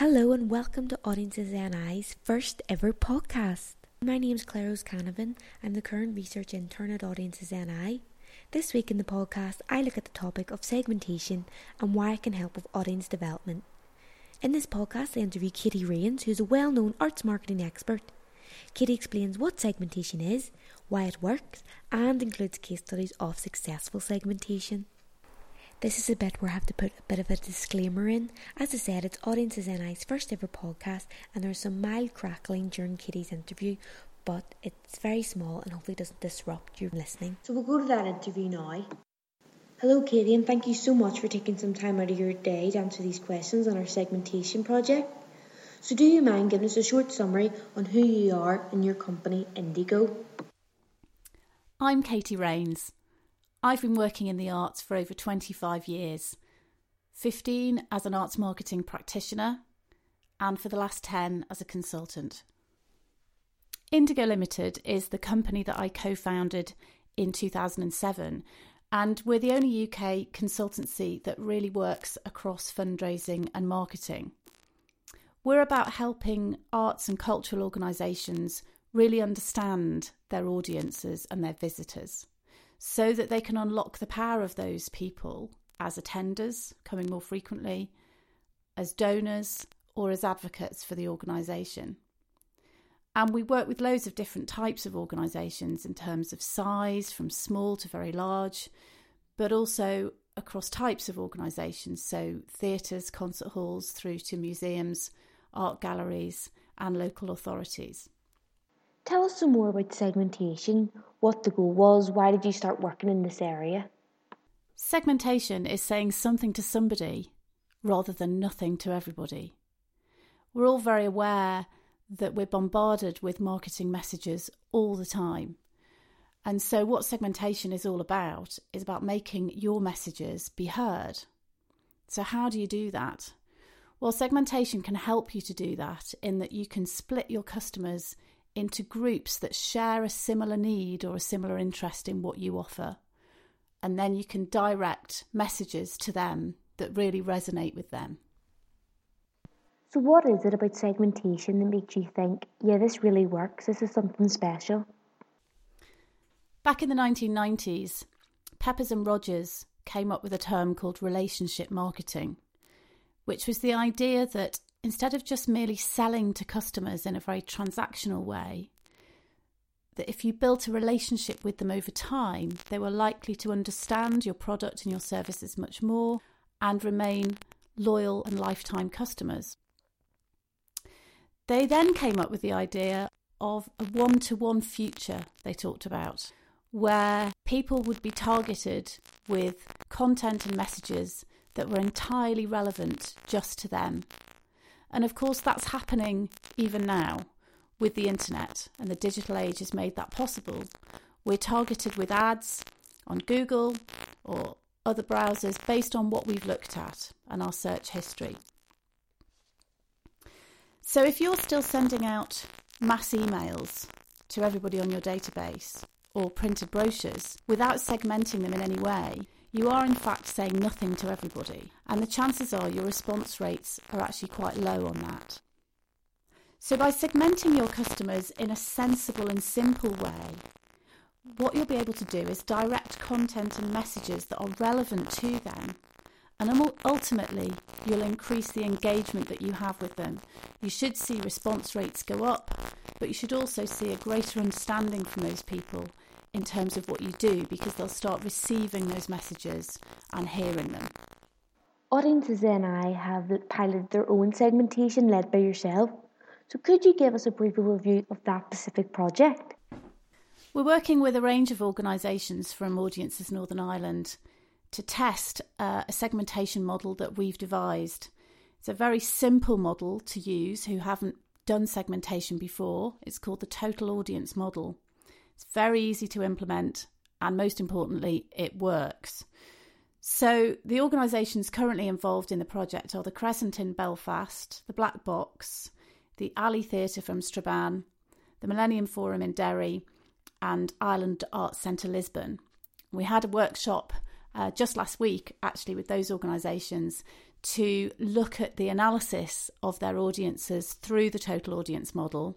Hello and welcome to Audiences NI's first ever podcast. My name is Claire O'Canavan. I'm the current research intern at Audiences NI. This week in the podcast, I look at the topic of segmentation and why it can help with audience development. In this podcast, I interview Katy Raines, who's a well known arts marketing expert. Katie explains what segmentation is, why it works, and includes case studies of successful segmentation. This is a bit where I have to put a bit of a disclaimer in. As I said, it's Audiences NI's first ever podcast, and there's some mild crackling during Katy's interview, but it's very small and hopefully doesn't disrupt your listening. So we'll go to that interview now. Hello, Katy, and thank you so much for taking some time out of your day to answer these questions on our segmentation project. So, do you mind giving us a short summary on who you are and your company, Indigo? I'm Katy Raines. I've been working in the arts for over 25 years 15 as an arts marketing practitioner, and for the last 10 as a consultant. Indigo Limited is the company that I co founded in 2007, and we're the only UK consultancy that really works across fundraising and marketing. We're about helping arts and cultural organisations really understand their audiences and their visitors so that they can unlock the power of those people as attenders, coming more frequently, as donors, or as advocates for the organisation. And we work with loads of different types of organisations in terms of size, from small to very large, but also across types of organisations, so theatres, concert halls, through to museums, art galleries, and local authorities. Tell us some more about segmentation, what the goal was, why did you start working in this area? Segmentation is saying something to somebody rather than nothing to everybody. We're all very aware that we're bombarded with marketing messages all the time. And so, what segmentation is all about is about making your messages be heard. So, how do you do that? Well, segmentation can help you to do that in that you can split your customers into groups that share a similar need or a similar interest in what you offer. And then you can direct messages to them that really resonate with them. So, what is it about segmentation that makes you think, yeah, this really works? This is something special? Back in the 1990s, Peppers and Rogers came up with a term called relationship marketing, which was the idea that instead of just merely selling to customers in a very transactional way, that if you built a relationship with them over time, they were likely to understand your product and your services much more and remain loyal and lifetime customers. They then came up with the idea of a one to one future, they talked about, where people would be targeted with content and messages that were entirely relevant just to them and of course, that's happening even now with the internet, and the digital age has made that possible. We're targeted with ads on Google or other browsers based on what we've looked at and our search history. So, if you're still sending out mass emails to everybody on your database or printed brochures without segmenting them in any way, you are in fact saying nothing to everybody, and the chances are your response rates are actually quite low on that. So, by segmenting your customers in a sensible and simple way, what you'll be able to do is direct content and messages that are relevant to them. And ultimately, you'll increase the engagement that you have with them. You should see response rates go up, but you should also see a greater understanding from those people in terms of what you do because they'll start receiving those messages and hearing them. Audiences NI have piloted their own segmentation led by yourself. So, could you give us a brief overview of that specific project? We're working with a range of organisations from Audiences Northern Ireland to test uh, a segmentation model that we've devised. It's a very simple model to use who haven't done segmentation before. It's called the total audience model. It's very easy to implement, and most importantly, it works. So, the organisations currently involved in the project are the Crescent in Belfast, the Black Box, the Alley Theatre from Strabane, the Millennium Forum in Derry, and Island Arts Centre Lisburn. We had a workshop uh, just last week, actually, with those organisations to look at the analysis of their audiences through the total audience model.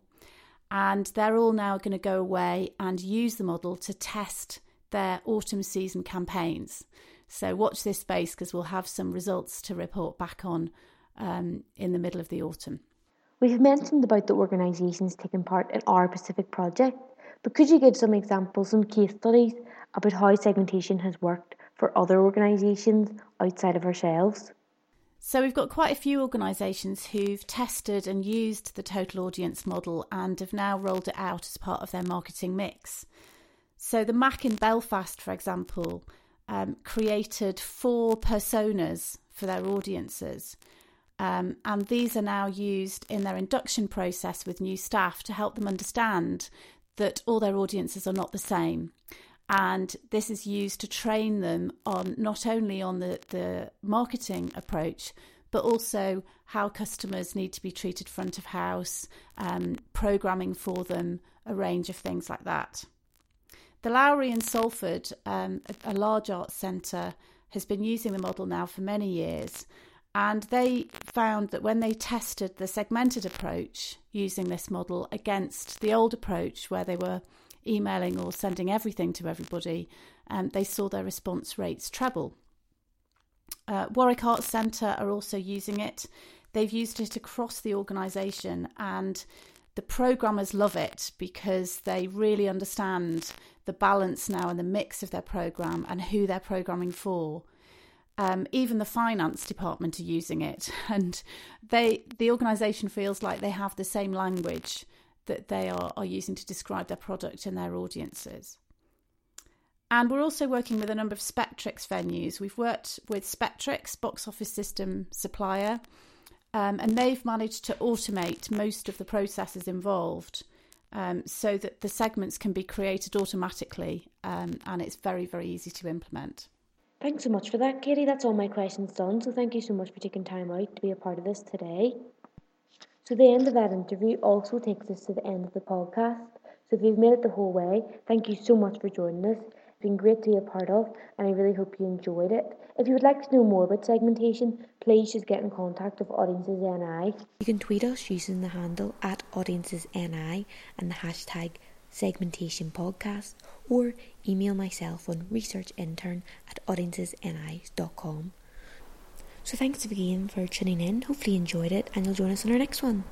And they're all now going to go away and use the model to test their autumn season campaigns. So watch this space because we'll have some results to report back on um, in the middle of the autumn. We've mentioned about the organisations taking part in our Pacific project, but could you give some examples, some case studies about how segmentation has worked for other organisations outside of ourselves? So, we've got quite a few organisations who've tested and used the total audience model and have now rolled it out as part of their marketing mix. So, the Mac in Belfast, for example, um, created four personas for their audiences. Um, and these are now used in their induction process with new staff to help them understand that all their audiences are not the same and this is used to train them on not only on the, the marketing approach but also how customers need to be treated front of house um, programming for them a range of things like that. The Lowry in Salford um, a, a large arts centre has been using the model now for many years. And they found that when they tested the segmented approach using this model against the old approach where they were emailing or sending everything to everybody, um, they saw their response rates treble. Uh, Warwick Arts Centre are also using it. They've used it across the organisation, and the programmers love it because they really understand the balance now and the mix of their programme and who they're programming for. Um, even the finance department are using it, and they the organisation feels like they have the same language that they are, are using to describe their product and their audiences. And we're also working with a number of Spectrix venues. We've worked with Spectrix, box office system supplier, um, and they've managed to automate most of the processes involved um, so that the segments can be created automatically um, and it's very, very easy to implement. Thanks so much for that, Katy. That's all my questions done. So thank you so much for taking time out to be a part of this today. So the end of that interview also takes us to the end of the podcast. So if you've made it the whole way, thank you so much for joining us. It's been great to be a part of, and I really hope you enjoyed it. If you would like to know more about segmentation, please just get in contact with Audiences NI. You can tweet us using the handle at Audiences NI and the hashtag segmentation podcast or email myself on researchintern at audiencesni.com. So thanks again for tuning in. Hopefully you enjoyed it and you'll join us on our next one.